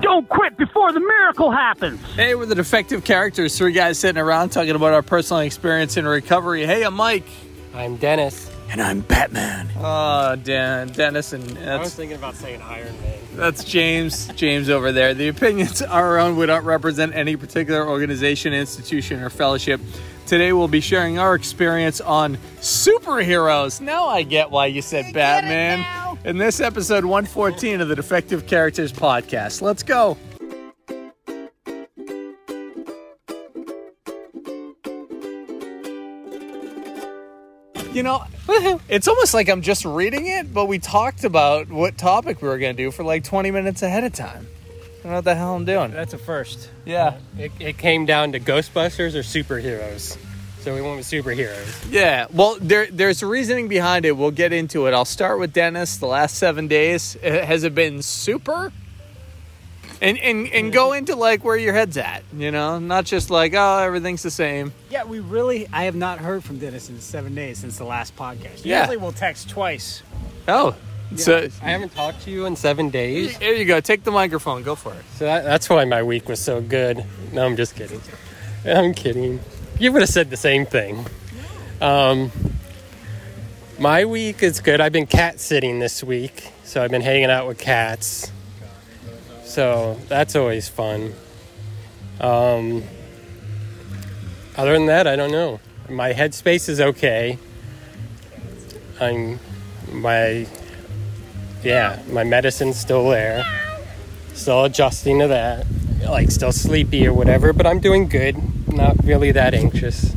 Don't quit before the miracle happens. Hey, we're the defective characters, three guys sitting around talking about our personal experience in recovery. Hey, I'm Mike. I'm Dennis. And I'm Batman. Oh, Dan, Dennis, and I was thinking about saying Iron Man. That's James. James over there. The opinions are our own. We don't represent any particular organization, institution, or fellowship. Today we'll be sharing our experience on superheroes. Now I get why you said Batman. In this episode 114 of the Defective Characters podcast. Let's go. You know, it's almost like I'm just reading it, but we talked about what topic we were going to do for like 20 minutes ahead of time. I don't know what the hell I'm doing. That's a first. Yeah. It, it came down to Ghostbusters or superheroes. So we went with superheroes. Yeah. Well, there there's reasoning behind it. We'll get into it. I'll start with Dennis. The last seven days uh, has it been super? And and and go into like where your head's at. You know, not just like oh everything's the same. Yeah, we really. I have not heard from Dennis in seven days since the last podcast. Yeah. Usually we'll text twice. Oh. So I haven't talked to you in seven days. Here you go. Take the microphone. Go for it. So that, that's why my week was so good. No, I'm just kidding. I'm kidding. You would have said the same thing. Um, my week is good. I've been cat sitting this week, so I've been hanging out with cats. So that's always fun. Um, other than that, I don't know. My headspace is okay. I'm my yeah, my medicine's still there. Still adjusting to that. Like still sleepy or whatever, but I'm doing good. Not really that anxious.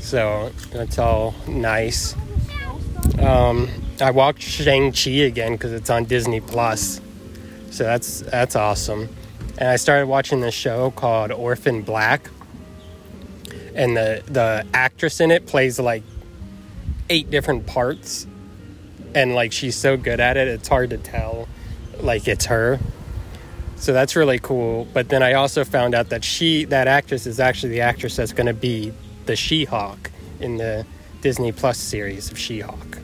So that's all nice. Um, I watched Shang-Chi again because it's on Disney Plus. So that's that's awesome. And I started watching this show called Orphan Black. And the the actress in it plays like eight different parts and like she's so good at it it's hard to tell like it's her so that's really cool. But then i also found out that she that actress is actually the actress that's going to be the she-hulk in the disney plus series of she-hulk.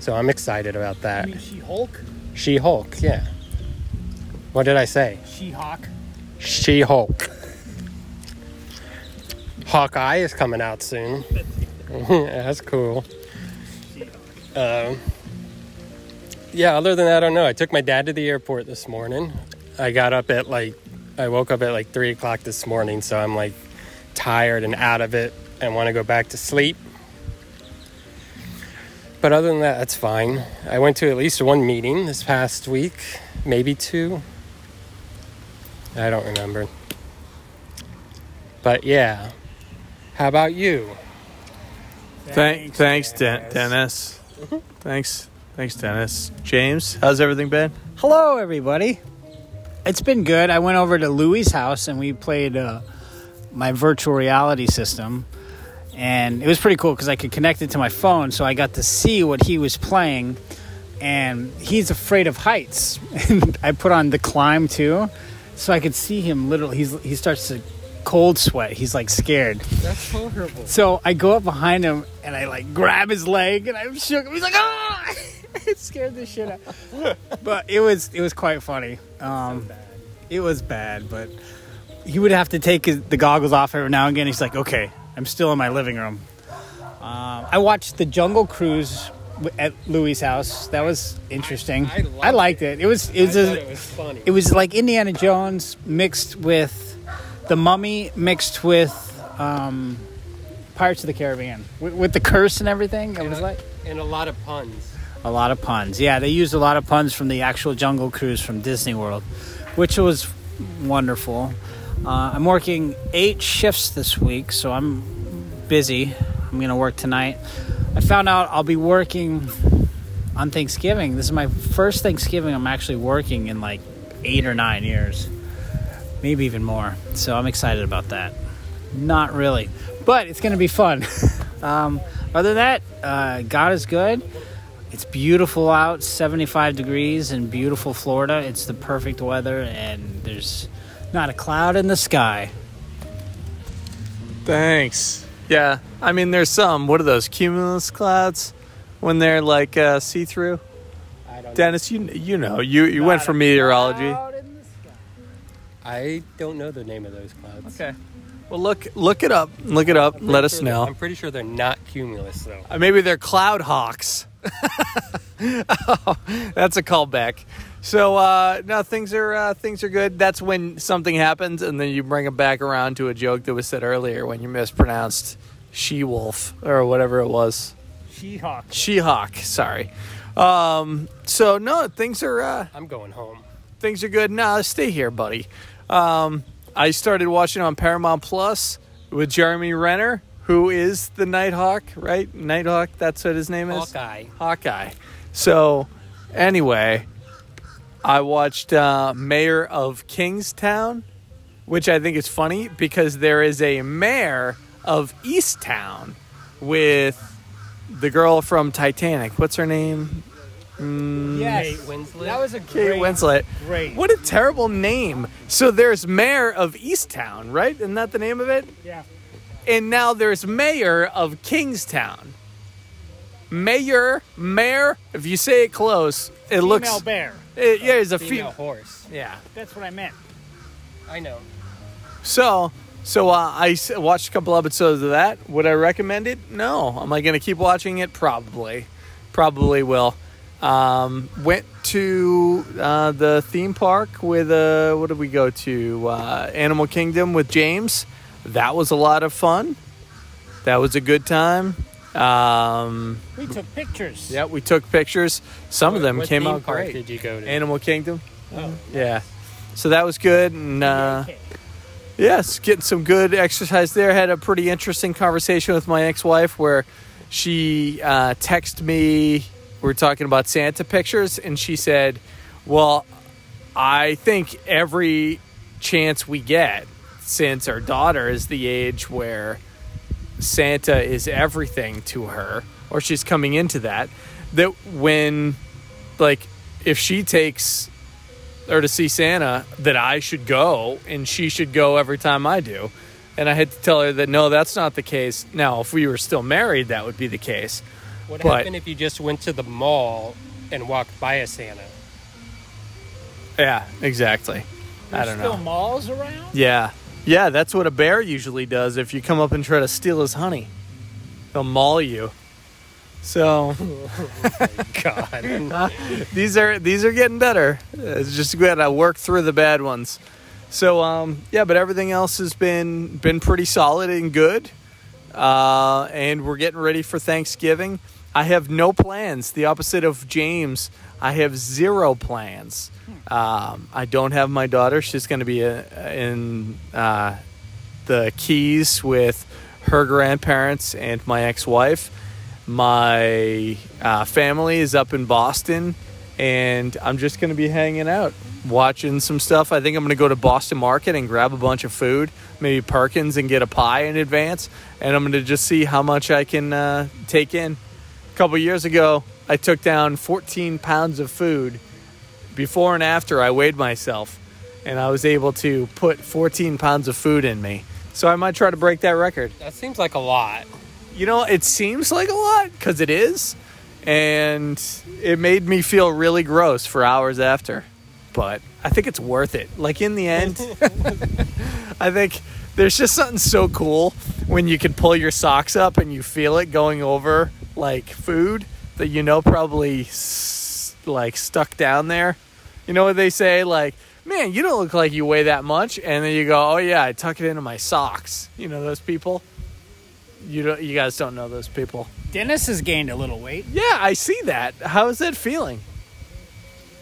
So i'm excited about that. You mean She-Hulk? she-hulk yeah. What did i say? She-Hawk? she-hulk. Hawkeye is coming out soon. That's cool. Um, yeah, other than that, I don't know. I took my dad to the airport this morning. I got up at like, I woke up at like 3 o'clock this morning, so I'm like tired and out of it and want to go back to sleep. But other than that, that's fine. I went to at least one meeting this past week, maybe two. I don't remember. But yeah. How about you? Thanks, thanks, Den- Dennis. Mm-hmm. Thanks, thanks, Dennis. James, how's everything been? Hello, everybody. It's been good. I went over to Louie's house and we played uh, my virtual reality system. And it was pretty cool because I could connect it to my phone, so I got to see what he was playing. And he's afraid of heights. And I put on the climb too, so I could see him literally. He's, he starts to cold sweat. He's like scared. That's horrible. So I go up behind him and I like grab his leg and I shook him. He's like, ah! it scared the shit out. but it was it was quite funny. Um, it was bad, but he would have to take his, the goggles off every now and again. He's like, okay, I'm still in my living room. Um, I watched the Jungle Cruise at Louis' house. That was interesting. I- I I liked it. It was it was, a- it was funny. it was like Indiana Jones mixed with the Mummy mixed with um, Pirates of the Caribbean with, with the curse and everything. It was like and a lot of puns. A lot of puns. Yeah, they used a lot of puns from the actual Jungle Cruise from Disney World, which was wonderful. Uh, I'm working eight shifts this week, so I'm busy. I'm gonna work tonight. I found out I'll be working on Thanksgiving. This is my first Thanksgiving I'm actually working in like eight or nine years. maybe even more. So I'm excited about that. Not really, but it's going to be fun. um, other than that, uh, God is good. It's beautiful out, 75 degrees in beautiful Florida. It's the perfect weather, and there's not a cloud in the sky. Thanks. Yeah, I mean, there's some. What are those cumulus clouds when they're like uh, see through? Dennis, you you know you you went for meteorology. I don't know the name of those clouds. Okay. Well, look look it up. Look it up. Let us know. I'm pretty sure they're not cumulus though. Uh, maybe they're cloud hawks. Oh, that's a callback. So uh, no, things are uh, things are good. That's when something happens, and then you bring it back around to a joke that was said earlier when you mispronounced she wolf or whatever it was. She-Hawk. She-Hawk. Sorry. Um, so no, things are uh, I'm going home. things are good. Nah, stay here, buddy. Um, I started watching on Paramount Plus with Jeremy Renner, who is the Nighthawk, right? Nighthawk. That's what his name is. Hawkeye. Hawkeye. So, anyway, I watched uh, Mayor of Kingstown, which I think is funny because there is a mayor of Easttown with the girl from Titanic. What's her name? Mm, Yes, Kate Winslet. that was a Kate great, Winslet. Great. What a terrible name. So there's Mayor of Easttown, right? Isn't that the name of it? Yeah. And now there's Mayor of Kingstown. Mayor, Mayor. If you say it close, it looks. Female bear. It, yeah, it's a Female female. horse. Yeah. That's what I meant. I know. So, so uh, I s- watched a couple episodes of that. Would I recommend it? No. Am I going to keep watching it? Probably. Probably will. Um, went to uh, the theme park with uh, what did we go to? Uh, Animal Kingdom with James. That was a lot of fun. That was a good time. Um, We took pictures. yeah, we took pictures. Some of them What came out park great. Did you go to? Animal Kingdom. Oh. Yeah. So that was good, and uh, yes, getting some good exercise there. Had a pretty interesting conversation with my ex-wife where she uh, texted me. We are talking about Santa pictures, and she said, "Well, I think every chance we get, since our daughter is the age where Santa is everything to her, or she's coming into that, that when, like, if she takes her to see Santa that I should go and she should go every time I do. And I had to tell her that no, that's not the case. Now, if we were still married, that would be the case. What but- happened if you just went to the mall and walked by a Santa? Yeah, exactly. I don't still know. malls around? Yeah. Yeah, that's what a bear usually does if you come up and try to steal his honey. He'll maul you. So God. these are these are getting better. It's just we gotta work through the bad ones. So um, yeah, but everything else has been been pretty solid and good. Uh, and we're getting ready for Thanksgiving. I have no plans. The opposite of James, I have zero plans. Um, I don't have my daughter. She's going to be uh in uh, the Keys with her grandparents and my ex-wife. My uh, family is up in Boston, and I'm just going to be hanging out, watching some stuff. I think I'm going to go to Boston Market and grab a bunch of food, maybe Perkins, and get a pie in advance. And I'm going to just see how much I can uh, take in. A couple years ago, I took down 14 pounds of food. Before and after, I weighed myself, and I was able to put 14 pounds of food in me. So I might try to break that record. That seems like a lot. You know, it seems like a lot because it is, and it made me feel really gross for hours after. But I think it's worth it. Like in the end, I think there's just something so cool when you can pull your socks up and you feel it going over like food that you know probably s- like stuck down there. You know what they say? Like, man, you don't look like you weigh that much, and then you go, oh yeah, I tuck it into my socks. You know those people. You don't. You guys don't know those people. Dennis has gained a little weight. Yeah, I see that. How is that feeling?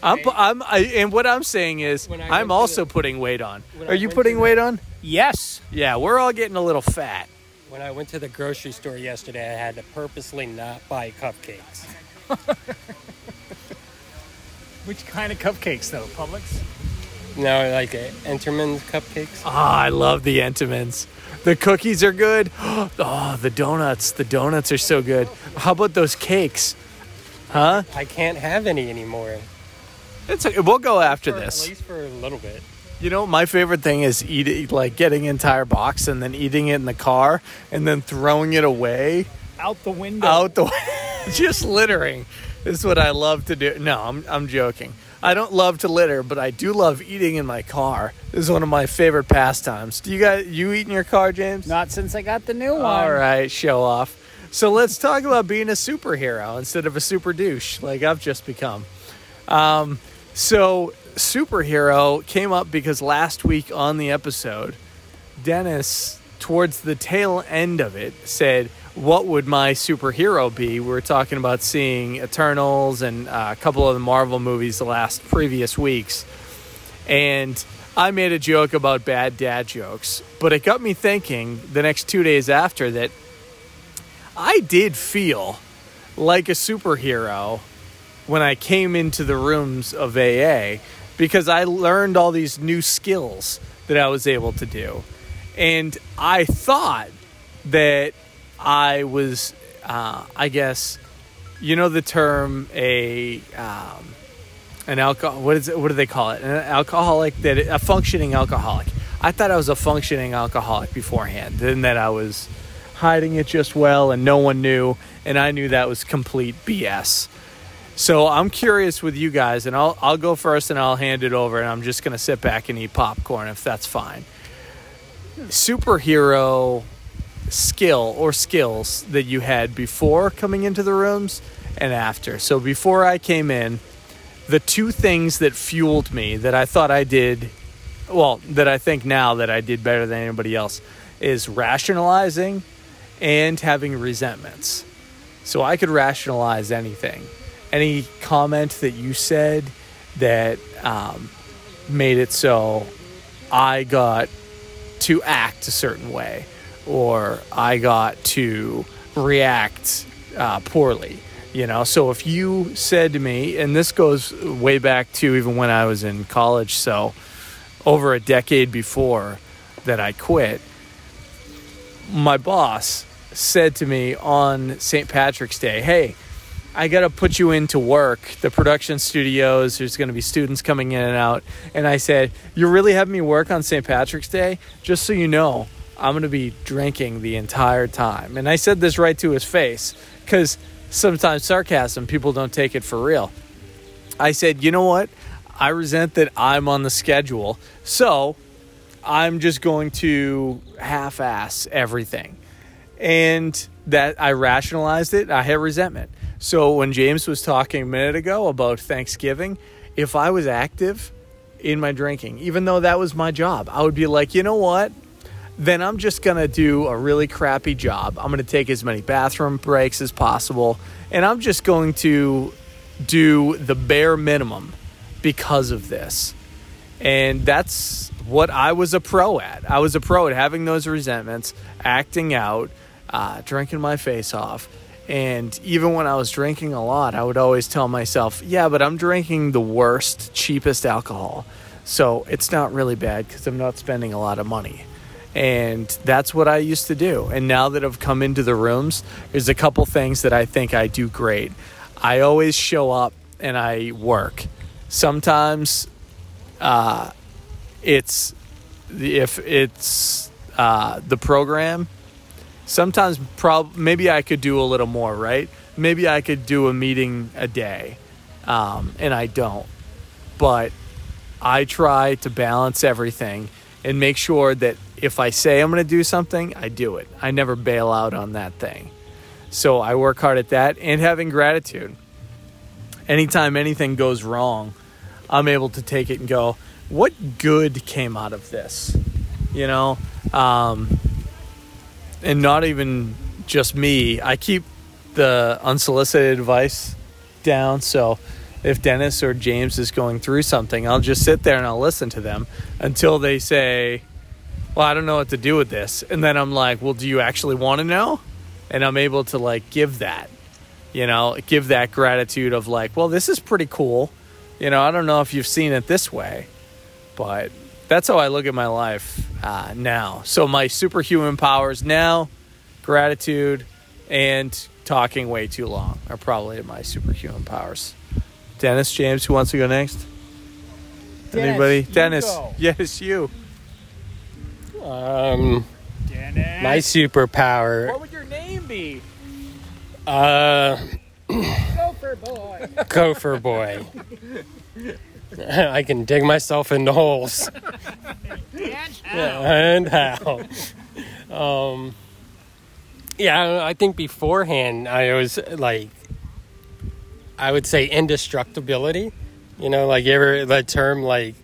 I'm. I'm. I, and what I'm saying is, When I I'm to also the- putting weight on. when Are I you went to putting the- weight on? Yes. Yeah, we're all getting a little fat. When I went to the grocery store yesterday, I had to purposely not buy cupcakes. Which kind of cupcakes, though? Publix? No, like uh, Entenmann's cupcakes. Ah, I love the Entenmann's. The cookies are good. Oh, the donuts. The donuts are so good. How about those cakes? Huh? I can't have any anymore. It's okay. We'll go after For- this. At least for a little bit. You know, my favorite thing is eating, like getting an entire box and then eating it in the car and then throwing it away Out the window. out the window. just littering is what I love to do. No, I'm I'm joking. I don't love to litter, but I do love eating in my car. This is one of my favorite pastimes. Do you guys you eat in your car, James? Not since I got the new one. All right, show off. So let's talk about being a superhero instead of a super douche, like I've just become. Um, so superhero came up because last week on the episode, Dennis, towards the tail end of it, said, "What would my superhero be?" We were talking about seeing Eternals and uh, a couple of the Marvel movies the last previous weeks, and I made a joke about bad dad jokes, but it got me thinking the next two days after that I did feel like a superhero when I came into the rooms of AA because I learned all these new skills that I was able to do. And I thought that I was, uh, I guess, you know, the term a. Um, an alcohol what is it what do they call it an alcoholic that a functioning alcoholic i thought i was a functioning alcoholic beforehand and that i was hiding it just well and no one knew and i knew that was complete bs so i'm curious with you guys and i'll, I'll go first and i'll hand it over and i'm just to sit back and eat popcorn if that's fine superhero skill or skills that you had before coming into the rooms and after so before i came in the two things that fueled me that I thought I did, well, that I think now that I did better than anybody else, is rationalizing and having resentments. So I could rationalize anything. Any comment that you said that um, made it so I got to act a certain way or I got to react uh, poorly you know? So if you said to me and this goes way back to even when i was in college so over a decade before that i quit my boss said to me on st patrick's day hey i got to put you into work the production studios there's going to be students coming in and out and i said You're really have me work on st patrick's day just so you know i'm going to be drinking the entire time and i said this right to his face because sometimes sarcasm, people don't take it for real. I said, you know what? I resent that I'm on the schedule. So I'm just going to half ass everything. And that I rationalized it. I had resentment. So when James was talking a minute ago about Thanksgiving, if I was active in my drinking, even though that was my job, I would be like, you know what? then I'm just going to do a really crappy job. I'm going to take as many bathroom breaks as possible, and I'm just going to do the bare minimum because of this. And that's what I was a pro at. I was a pro at having those resentments, acting out, uh, drinking my face off. And even when I was drinking a lot, I would always tell myself, yeah, but I'm drinking the worst, cheapest alcohol. So it's not really bad because I'm not spending a lot of money. And that's what I used to do. And now that I've come into the rooms, there's a couple things that I think I do great. I always show up and I work. Sometimes uh, it's if it's uh, the program. Sometimes, prob- maybe I could do a little more, right? Maybe I could do a meeting a day, um, and I don't. But I try to balance everything and make sure that if I say I'm going to do something, I do it. I never bail out on that thing. So I work hard at that and having gratitude. Anytime anything goes wrong, I'm able to take it and go, what good came out of this? You know? Um, and not even just me. I keep the unsolicited advice down. So if Dennis or James is going through something, I'll just sit there and I'll listen to them until they say, Well, I don't know what to do with this. And then I'm like, Well, do you actually want to know? And I'm able to like give that, you know, give that gratitude of like, Well, this is pretty cool. You know, I don't know if you've seen it this way, But that's how I look at my life uh, now. So my superhuman powers now, gratitude, and talking way too long are probably my superhuman powers. Dennis, James, who wants to go next? Dennis, Anybody? you Dennis. go. Yes, you. Um, Dennis. my superpower. What would your name be? Uh, Gopher boy. gopher boy. I can dig myself into holes. and how? Um, yeah, I think beforehand I was like, I would say indestructibility. You know, like you ever the term like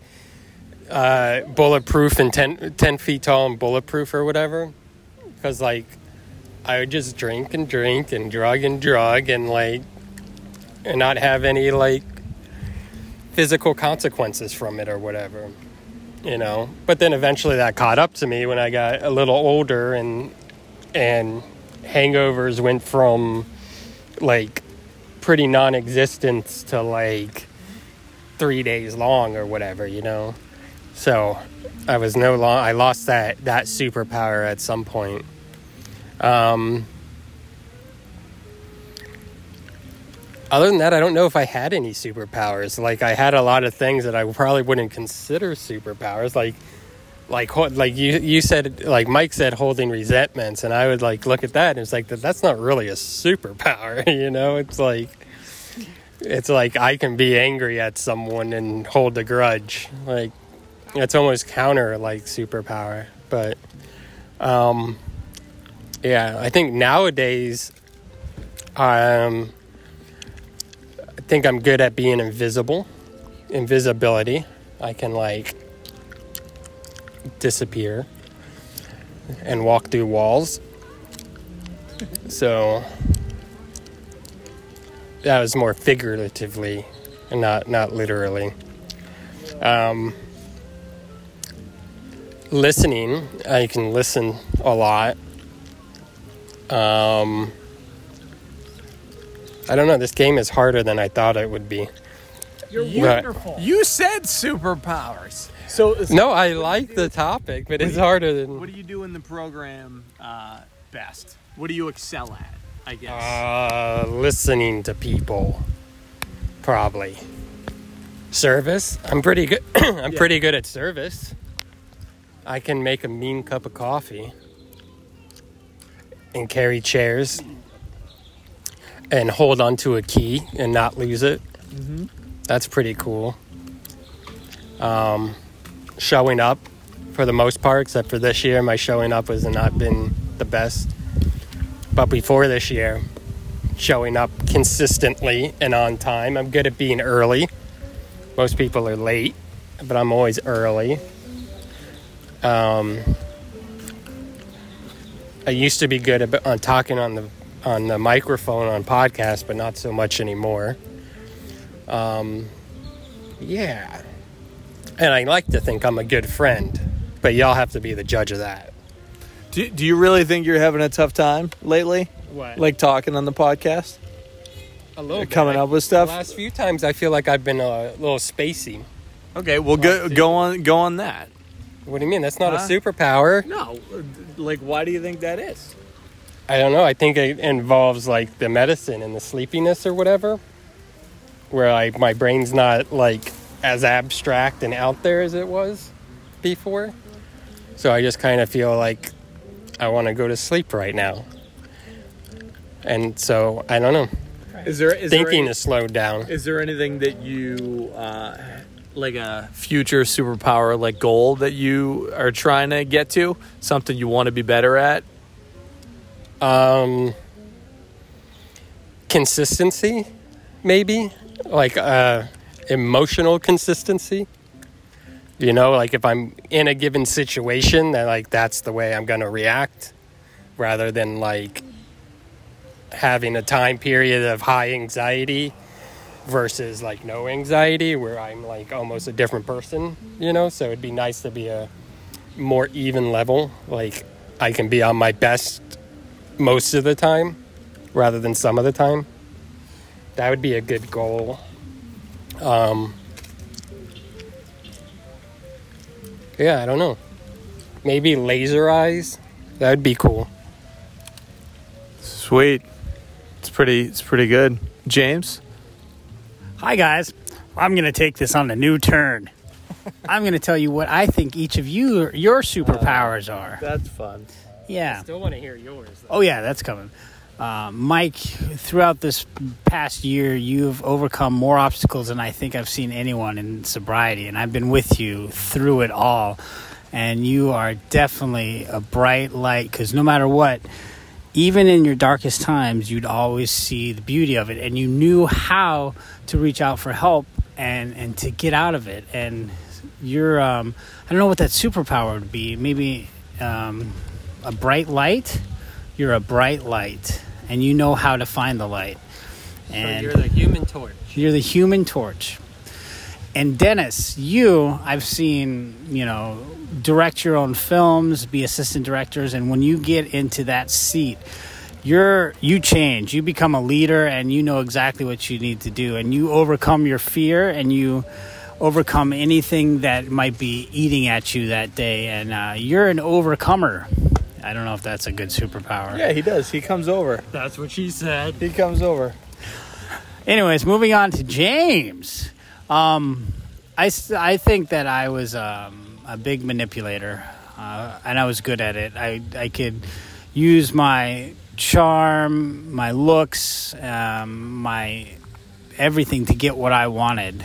uh, bulletproof and 10, 10 feet tall and bulletproof or whatever? Because like I would just drink and drink and drug and drug and like and not have any like physical consequences from it or whatever you know? But then eventually that caught up to me when i got a little older and and hangovers went from like pretty non-existent to like three days long or whatever you know? So i was no long i lost that that superpower at some point. Um other than that, I don't know if I had any superpowers. Like I had a lot of things that I probably wouldn't consider superpowers. Like, like, like you you said, like Mike said, holding resentments, and I would like look at that and it's like that. That's not really a superpower, you know. It's like, it's like I can be angry at someone and hold a grudge. Like, it's almost counter like superpower. But, um, yeah, I think nowadays, um think I'm good at being invisible. Invisibility. I can like disappear and walk through walls. So that was more figuratively and not not literally. Um, listening, I can listen a lot. Um, I don't know. This game is harder than I thought it would be. You're But- wonderful. You said superpowers. So No, I like the topic, but it's harder than. What do you do in the program uh, best? What do you excel at? I guess. Uh, listening to people, probably. Service. I'm pretty good. I'm Yeah. pretty good at service. I can make a mean cup of coffee and carry chairs and hold onto a key and not lose it. Mhm. That's pretty cool. Um, showing up for the most part, except for this year, my showing up has not been the best. But before this year, showing up consistently and on time. I'm good at being early. Most people are late, but I'm always early. Um, I used to be good at on talking on the on the microphone on podcasts, but not so much anymore. Um, yeah, and I like to think I'm a good friend, but y'all have to be the judge of that. Do, do you really think you're having a tough time lately? What? Like talking on the podcast? A little bit. Coming up with stuff? The last few times, I feel like I've been a little spacey. Okay, well go go on go on that. What do you mean? That's not Huh? a superpower. No, like why do you think that is? I don't know. I think it involves like the medicine and the sleepiness or whatever, where like my brain's not like as abstract and out there as it was before. So I just kind of feel like I want to go to sleep right now. And so I don't know. Is there is Thinking is slowed down. Is there anything that you uh, like a future superpower like goal that you are trying to get to? Something you want to be better at? Um, consistency, maybe like uh, emotional consistency. You know, like if I'm in a given situation, that like that's the way I'm gonna react, rather than like having a time period of high anxiety versus like no anxiety, where I'm like almost a different person. You know, so it'd be nice to be a more even level. Like I can be on my best most of the time rather than some of the time. That would be a good goal. Um, Yeah, I don't know. Maybe laser eyes. That would be cool. Sweet. It's pretty. It's pretty good. James. Hi, guys. I'm going to take this on a new turn. I'm going to tell you what I think each of you your superpowers are. That's fun. Yeah. I Still want to hear yours. Though. Oh yeah, that's coming. Uh, Mike, throughout this past year, you've overcome more obstacles than I think I've seen anyone in sobriety, and I've been with you through it all. And you are definitely a bright light because no matter what, even in your darkest times, you'd always see the beauty of it, and you knew how to reach out for help and and to get out of it. And you're, um, I don't know what that superpower would be. Maybe um, a bright light. You're a bright light, and you know how to find the light. And so you're the human torch. You're the human torch. And Dennis, you, I've seen, you know, direct your own films, be assistant directors, and when you get into that seat, you're you change. You become a leader, and you know exactly what you need to do, and you overcome your fear, and you overcome anything that might be eating at you that day, and uh, you're an overcomer. I don't know if that's a good superpower. Yeah, he does. He comes over. That's what she said. He comes over. Anyways, moving on to James. Um, I, I think that I was um, a big manipulator, uh, and I was good at it. I, I could use my charm, my looks, um, my everything to get what I wanted.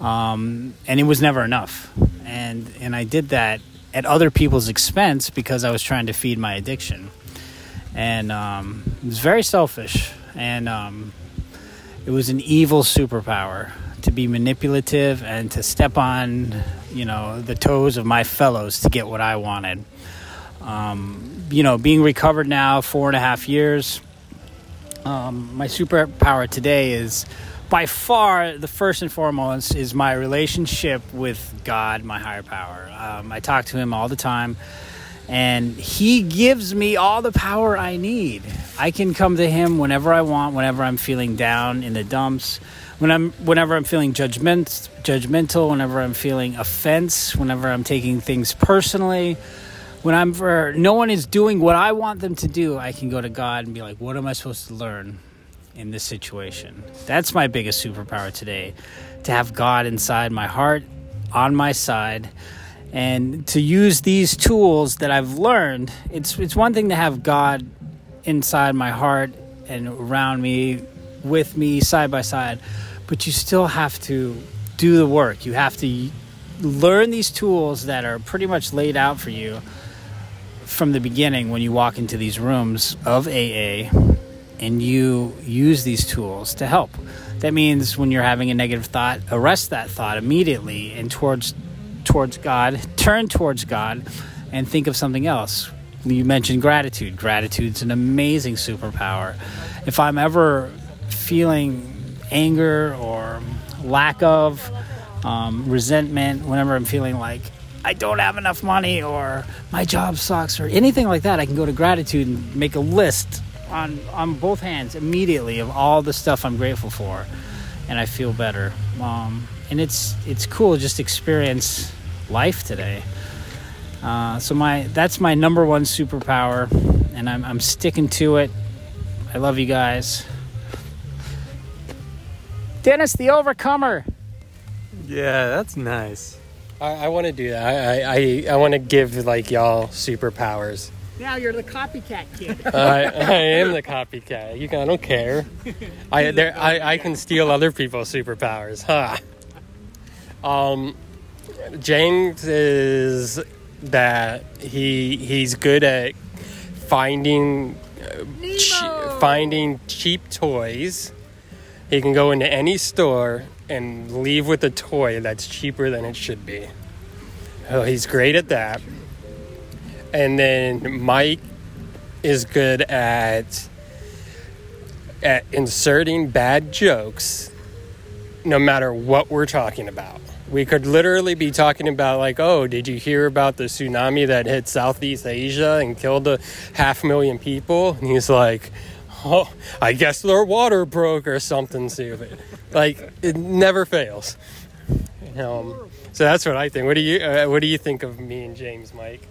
Um, and it was never enough. And, and I did that at other people's expense because I was trying to feed my addiction. And um, it was very selfish. And um, it was an evil superpower to be manipulative and to step on, you know, the toes of my fellows to get what I wanted. Um, you know, being recovered now four and a half years, um, my superpower today is by far the first and foremost is my relationship with God, my higher power. Um, I talk to Him all the time, and He gives me all the power I need. I can come to Him whenever I want, whenever I'm feeling down in the dumps, when I'm, whenever I'm feeling judgment, judgmental, whenever I'm feeling offense, whenever I'm taking things personally. When I'm for no one is doing what I want them to do, I can go to God and be like, "What am I supposed to learn?" In this situation. That's my biggest superpower today to have God inside my heart, on my side, and to use these tools that I've learned. It's, it's one thing to have God inside my heart and around me, with me, side by side, but you still have to do the work. You have to learn these tools that are pretty much laid out for you from the beginning when you walk into these rooms of AA and you use these tools to help. That means when you're having a negative thought, arrest that thought immediately and towards towards God, turn towards God and think of something else. You mentioned gratitude. Gratitude's an amazing superpower. If I'm ever feeling anger or lack of um, resentment, whenever I'm feeling like I don't have enough money or my job sucks or anything like that, I can go to gratitude and make a list on on both hands immediately of all the stuff I'm grateful for, and I feel better. Um, and it's it's cool just experience life today. Uh, so my that's my number one superpower, and I'm I'm sticking to it. I love you guys. Dennis the Overcomer. Yeah, that's nice. I, I want to do that. I I, I, I want to give like y'all superpowers. Now you're the copycat kid. I, I am the copycat. You can, I don't care. I there I, I can steal other people's superpowers. Huh. Um, James is that he he's good at finding uh, che- finding cheap toys. He can go into any store and leave with a toy that's cheaper than it should be. Oh, he's great at that. And then Mike is good at at inserting bad jokes no matter what we're talking about. We could literally be talking about like, "Oh, did you hear about the tsunami that hit Southeast Asia and killed a half million people?" And he's like, "Oh, I guess their water broke or something stupid." Like it never fails. Um, So that's what I think. What do you uh, What do you think of me and James, Mike?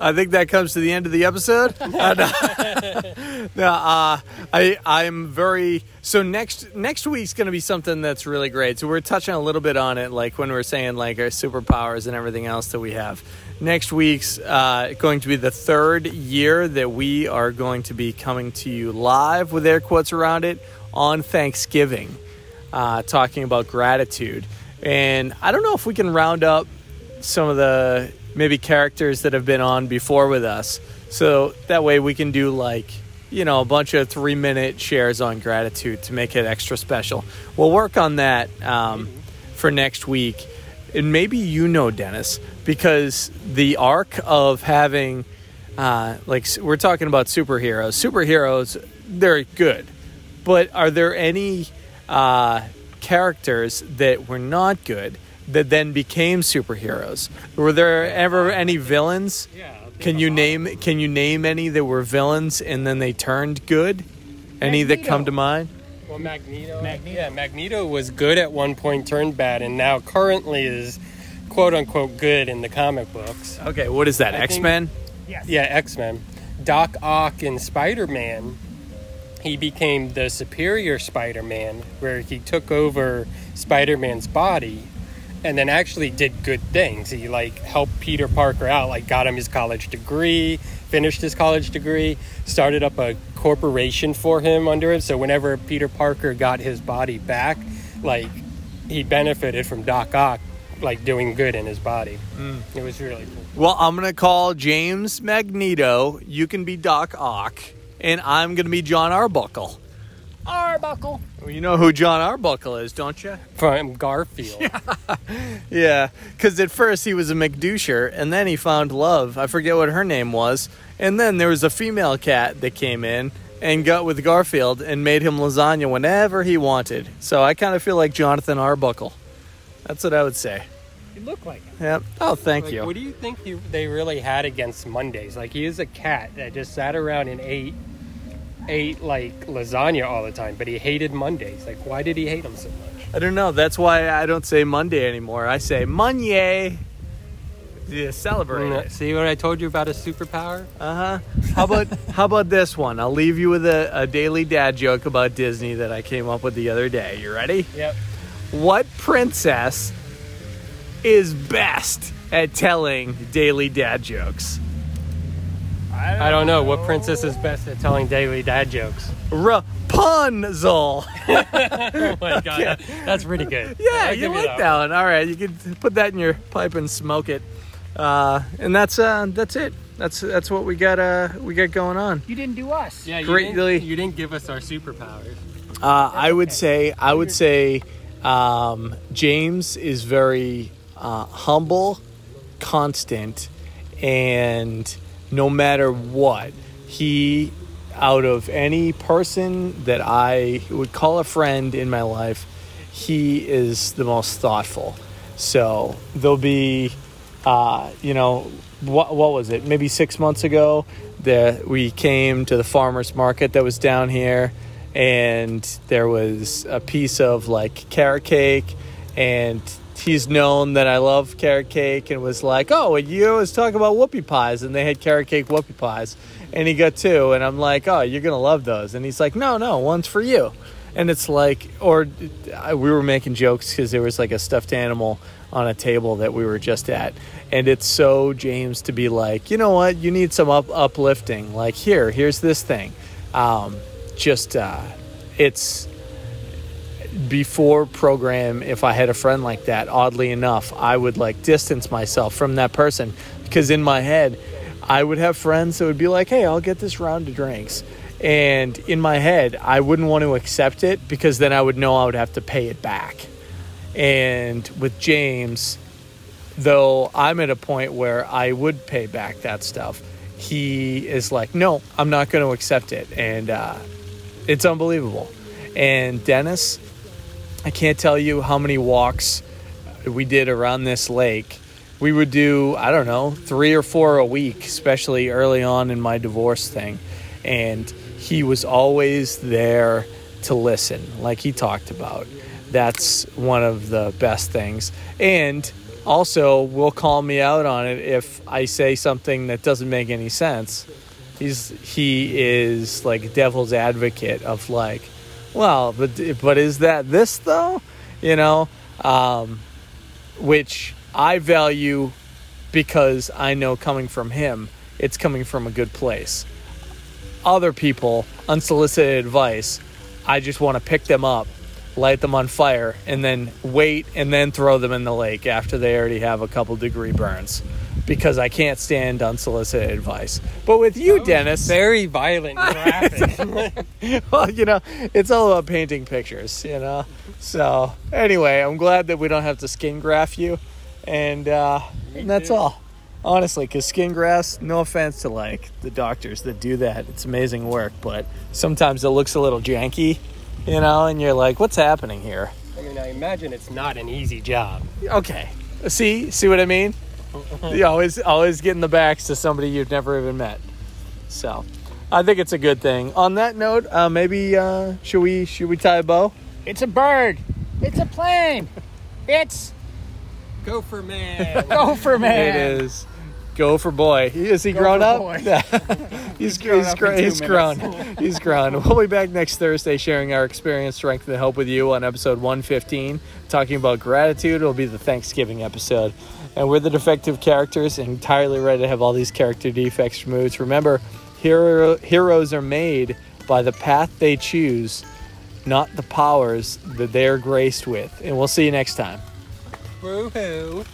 I think that comes to the end of the episode. Uh, no, uh, I I'm very so next next week's going to be something that's really great. So we're touching a little bit on it, like when we're saying like our superpowers and everything else that we have. Next week's uh, going to be the third year that we are going to be coming to you live with air quotes around it on Thanksgiving, uh, talking about gratitude. And I don't know if we can round up some of the maybe characters that have been on before with us. So that way we can do like, you know, a bunch of three minute shares on gratitude to make it extra special. We'll work on that um, for next week. And maybe you know, Dennis, because the arc of having, uh, like, we're talking about superheroes. Superheroes, they're good. But are there any uh, characters that were not good that then became superheroes? Were there ever any villains? Yeah. Can you name Can you name any that were villains and then they turned good? Any that come to mind? Well, Magneto. Yeah, Magneto was good at one point, turned bad, and now currently is quote unquote good in the comic books. Okay, what is that? X Men. Yeah, X Men. Doc Ock in Spider Man, he became the superior Spider Man, where he took over Spider Man's body and then actually did good things. He like helped Peter Parker out, like got him his college degree, finished his college degree, started up a corporation for him under it. So whenever Peter Parker got his body back, like he benefited from Doc Ock like doing good in his body. Mm. It was really cool. Well, I'm gonna call James Magneto. You can be Doc Ock, and I'm gonna be John Arbuckle. Arbuckle. Well, you know who John Arbuckle is, don't you? From Garfield. Yeah, because at first he was a McDoucher, and then he found love. I forget what her name was. And then there was a female cat that came in and got with Garfield and made him lasagna whenever he wanted. So I kind of feel like Jonathan Arbuckle. That's what I would say. You look like him. Yep. Oh, thank Like, you. What do you think he, they really had against Mondays? Like he is a cat that just sat around and ate ate like lasagna all the time, but he hated Mondays. Like why did he hate them so much? I don't know. That's why I don't say Monday anymore. I say Monday. Yeah, celebrate Mm, it. See what I told you about his superpower? Uh huh. How about how about this one? I'll leave you with a, a daily dad joke about Disney that I came up with the other day. You ready? Yep. What princess is best at telling daily dad jokes? I don't know what princess is best at telling daily dad jokes. Rapunzel. oh my god, that- that's pretty good. Yeah, you give like that one. All right, you can put that in your pipe and smoke it. Uh, and that's uh, that's it. That's that's what we got. Uh, we got going on. You didn't do us. Yeah, you Greatly- didn't, you didn't give us our superpowers. Uh, I would say I would say um, James is very uh, humble, constant, and no matter what, he out of any person that I would call a friend in my life, he is the most thoughtful. So there'll be, uh, you know, what what was it? Maybe six months ago, that we came to the farmers market that was down here, and there was a piece of like carrot cake, and he's known that I love carrot cake, and was like, oh, you always talk about whoopie pies, and they had carrot cake whoopie pies, and he got two, and I'm like, oh, you're gonna love those, and he's like, no, no, one's for you. And it's like or we were making jokes because there was like a stuffed animal on a table that we were just at. And it's so james to be like you know what? You need some up uplifting. Like here here's this thing. Um, just uh, it's before program if i had a friend like that oddly enough i would like distance myself from that person. Because in my head i would have friends that would be like hey i'll get this round of drinks. And in my head i wouldn't want to accept it because then i would know i would have to pay it back. And with james though i'm at a point where i would pay back that stuff he is like no i'm not going to accept it. And uh, it's unbelievable. And dennis I can't tell you how many walks we did around this lake. We would do, I don't know, three or four a week, especially early on in my divorce thing. And he was always there to listen, like he talked about. That's one of the best things. And also will call me out on it if I say something that doesn't make any sense. He's he is like devil's advocate of like, well, but but is that this though? You know, um, which I value because I know coming from him, it's coming from a good place. Other people, unsolicited advice, I just want to pick them up, light them on fire, and then wait and then throw them in the lake after they already have a couple degree burns. Because I can't stand unsolicited advice. But with you, Dennis. Very violent well, you know, it's all about painting pictures, you know? So, anyway, I'm glad that we don't have to skin graft you. And, uh, and that's all. Honestly, because skin grafts, no offense to like the doctors that do that, it's amazing work, but sometimes it looks a little janky, you know, and you're like, what's happening here? I mean, I imagine it's not an easy job. Okay. See, see what I mean? you always, always getting the backs to somebody you've never even met. So, I think it's a good thing. On that note, uh, maybe uh, should we should we tie a bow? It's a bird. It's a plane. It's Gopher man. Gopher man. It is. Go for boy. Is he Go grown up? Yeah. he's grown he's, up gr- he's grown. he's grown. We'll be back next Thursday sharing our experience, strength, and hope with you on episode 115, talking about gratitude. It'll be the Thanksgiving episode. And we're the defective characters, entirely ready to have all these character defects removed. Remember, hero, heroes are made by the path they choose, not the powers that they are graced with. And we'll see you next time. Woohoo.